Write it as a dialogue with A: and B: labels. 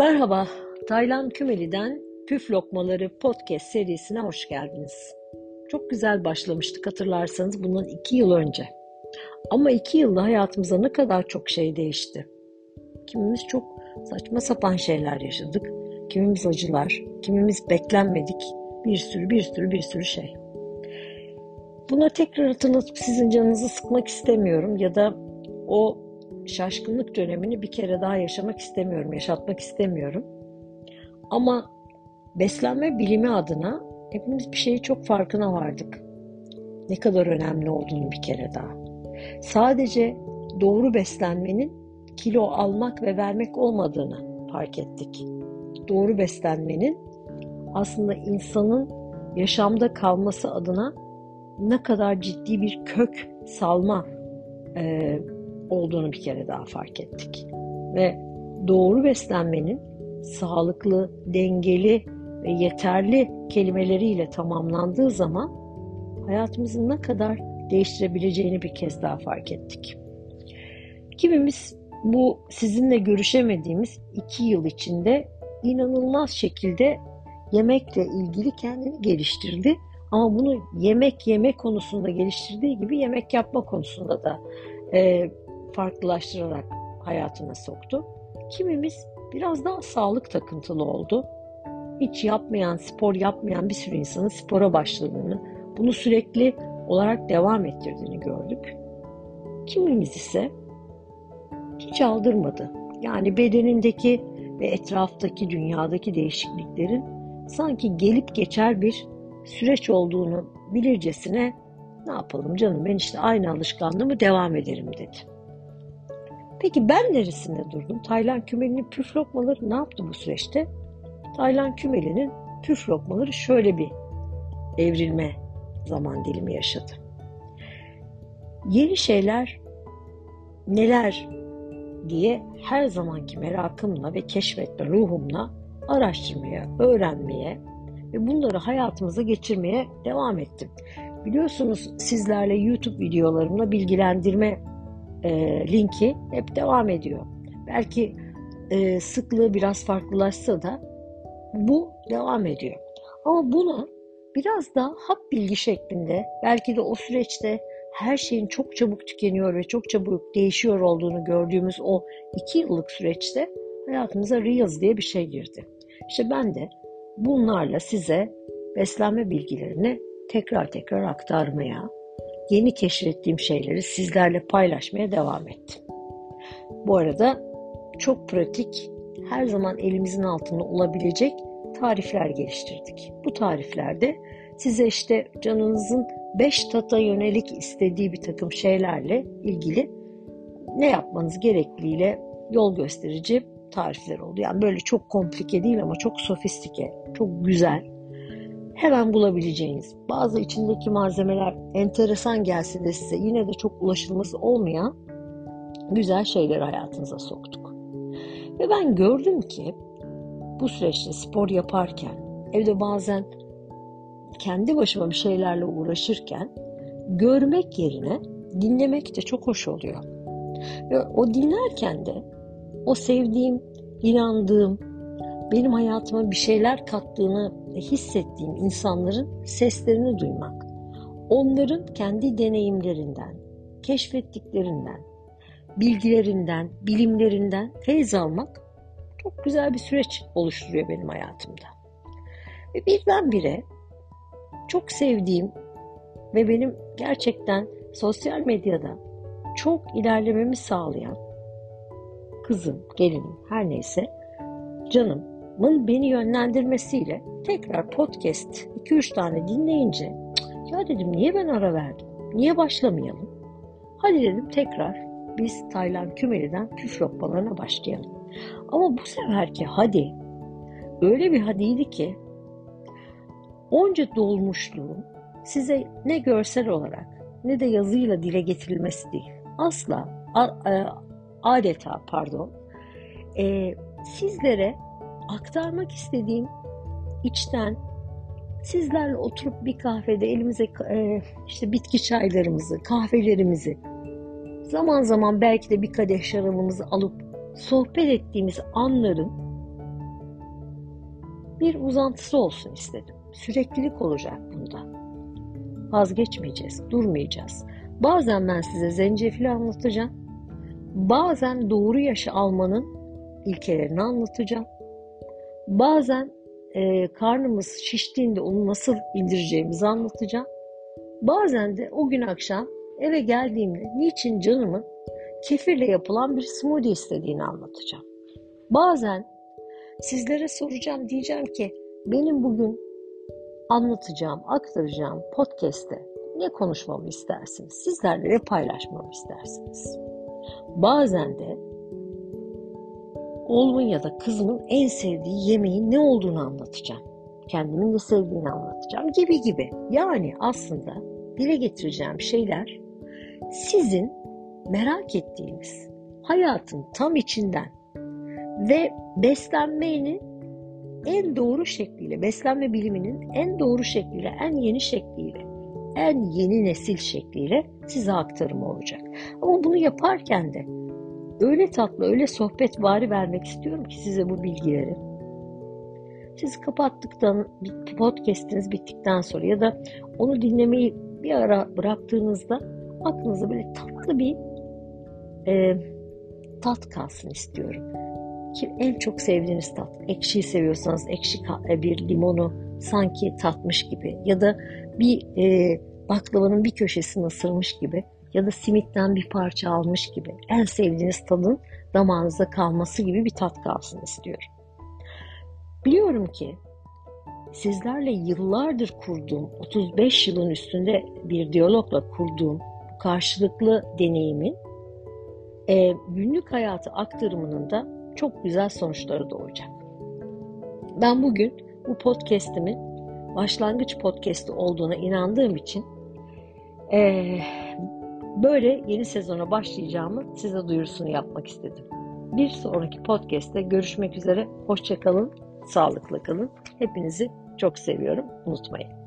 A: Merhaba, Taylan Kümeli'den Püf Lokmaları podcast serisine hoş geldiniz. Çok güzel başlamıştık hatırlarsanız bundan iki yıl önce. Ama iki yılda hayatımıza ne kadar çok şey değişti. Kimimiz çok saçma sapan şeyler yaşadık. Kimimiz acılar, kimimiz beklenmedik. Bir sürü bir sürü bir sürü şey. Buna tekrar hatırlatıp sizin canınızı sıkmak istemiyorum ya da o şaşkınlık dönemini bir kere daha yaşamak istemiyorum, yaşatmak istemiyorum. Ama beslenme bilimi adına hepimiz bir şeyi çok farkına vardık. Ne kadar önemli olduğunu bir kere daha. Sadece doğru beslenmenin kilo almak ve vermek olmadığını fark ettik. Doğru beslenmenin aslında insanın yaşamda kalması adına ne kadar ciddi bir kök salma e, olduğunu bir kere daha fark ettik. Ve doğru beslenmenin sağlıklı, dengeli ve yeterli kelimeleriyle tamamlandığı zaman hayatımızın ne kadar değiştirebileceğini bir kez daha fark ettik. Kimimiz bu sizinle görüşemediğimiz iki yıl içinde inanılmaz şekilde yemekle ilgili kendini geliştirdi. Ama bunu yemek yeme konusunda geliştirdiği gibi yemek yapma konusunda da e, farklılaştırarak hayatına soktu. Kimimiz biraz daha sağlık takıntılı oldu. Hiç yapmayan, spor yapmayan bir sürü insanın spora başladığını, bunu sürekli olarak devam ettirdiğini gördük. Kimimiz ise hiç aldırmadı. Yani bedenindeki ve etraftaki dünyadaki değişikliklerin sanki gelip geçer bir süreç olduğunu bilircesine ne yapalım canım ben işte aynı alışkanlığımı devam ederim dedi. Peki ben neresinde durdum? Taylan Kümeli'nin püf lokmaları ne yaptı bu süreçte? Taylan Kümeli'nin püf lokmaları şöyle bir evrilme zaman dilimi yaşadı. Yeni şeyler neler diye her zamanki merakımla ve keşfetme ruhumla araştırmaya, öğrenmeye ve bunları hayatımıza geçirmeye devam ettim. Biliyorsunuz sizlerle YouTube videolarımla bilgilendirme e, linki hep devam ediyor. Belki e, sıklığı biraz farklılaşsa da bu devam ediyor. Ama buna biraz daha hap bilgi şeklinde belki de o süreçte her şeyin çok çabuk tükeniyor ve çok çabuk değişiyor olduğunu gördüğümüz o iki yıllık süreçte hayatımıza Reels diye bir şey girdi. İşte ben de bunlarla size beslenme bilgilerini tekrar tekrar aktarmaya, yeni keşfettiğim şeyleri sizlerle paylaşmaya devam ettim. Bu arada çok pratik, her zaman elimizin altında olabilecek tarifler geliştirdik. Bu tariflerde size işte canınızın 5 tata yönelik istediği bir takım şeylerle ilgili ne yapmanız gerekliyle yol gösterici tarifler oldu. Yani böyle çok komplike değil ama çok sofistike, çok güzel, hemen bulabileceğiniz, bazı içindeki malzemeler enteresan gelse de size yine de çok ulaşılması olmayan güzel şeyleri hayatınıza soktuk. Ve ben gördüm ki bu süreçte spor yaparken, evde bazen kendi başıma bir şeylerle uğraşırken görmek yerine dinlemek de çok hoş oluyor. Ve o dinlerken de o sevdiğim, inandığım, benim hayatıma bir şeyler kattığını hissettiğim insanların seslerini duymak, onların kendi deneyimlerinden, keşfettiklerinden, bilgilerinden, bilimlerinden feyz almak çok güzel bir süreç oluşturuyor benim hayatımda. Ve birdenbire çok sevdiğim ve benim gerçekten sosyal medyada çok ilerlememi sağlayan kızım, gelinim her neyse canım beni yönlendirmesiyle tekrar podcast 2-3 tane dinleyince ya dedim niye ben ara verdim? Niye başlamayalım? Hadi dedim tekrar biz Taylan Kümeli'den püf lokmalarına başlayalım. Ama bu seferki hadi öyle bir hadiydi ki onca dolmuşluğun size ne görsel olarak ne de yazıyla dile getirilmesi değil. Asla adeta pardon e, sizlere aktarmak istediğim içten sizlerle oturup bir kahvede elimize e, işte bitki çaylarımızı, kahvelerimizi zaman zaman belki de bir kadeh şarabımızı alıp sohbet ettiğimiz anların bir uzantısı olsun istedim. Süreklilik olacak bunda. Vazgeçmeyeceğiz, durmayacağız. Bazen ben size zencefili anlatacağım. Bazen doğru yaşı almanın ilkelerini anlatacağım. Bazen e, karnımız şiştiğinde onu nasıl indireceğimizi anlatacağım. Bazen de o gün akşam eve geldiğimde niçin canımın kefirle yapılan bir smoothie istediğini anlatacağım. Bazen sizlere soracağım diyeceğim ki benim bugün anlatacağım, aktaracağım podcast'te ne konuşmamı istersiniz? Sizlerle ne paylaşmamı istersiniz? Bazen de oğlumun ya da kızımın en sevdiği yemeğin ne olduğunu anlatacağım. Kendimin de sevdiğini anlatacağım gibi gibi. Yani aslında dile getireceğim şeyler sizin merak ettiğiniz hayatın tam içinden ve beslenmenin en doğru şekliyle, beslenme biliminin en doğru şekliyle, en yeni şekliyle, en yeni nesil şekliyle size aktarımı olacak. Ama bunu yaparken de öyle tatlı, öyle sohbet vari vermek istiyorum ki size bu bilgileri. Siz kapattıktan, podcastiniz bittikten sonra ya da onu dinlemeyi bir ara bıraktığınızda aklınıza böyle tatlı bir e, tat kalsın istiyorum. Ki en çok sevdiğiniz tat. Ekşiyi seviyorsanız ekşi e, bir limonu sanki tatmış gibi ya da bir e, baklavanın bir köşesini ısırmış gibi ya da simitten bir parça almış gibi en sevdiğiniz tadın damağınızda kalması gibi bir tat kalsın istiyorum. Biliyorum ki sizlerle yıllardır kurduğum, 35 yılın üstünde bir diyalogla kurduğum karşılıklı deneyimin e, günlük hayatı aktarımının da çok güzel sonuçları doğacak. Ben bugün bu podcastimin başlangıç podcast'i olduğuna inandığım için e, böyle yeni sezona başlayacağımı size duyurusunu yapmak istedim. Bir sonraki podcast'te görüşmek üzere. Hoşçakalın, sağlıklı kalın. Hepinizi çok seviyorum. Unutmayın.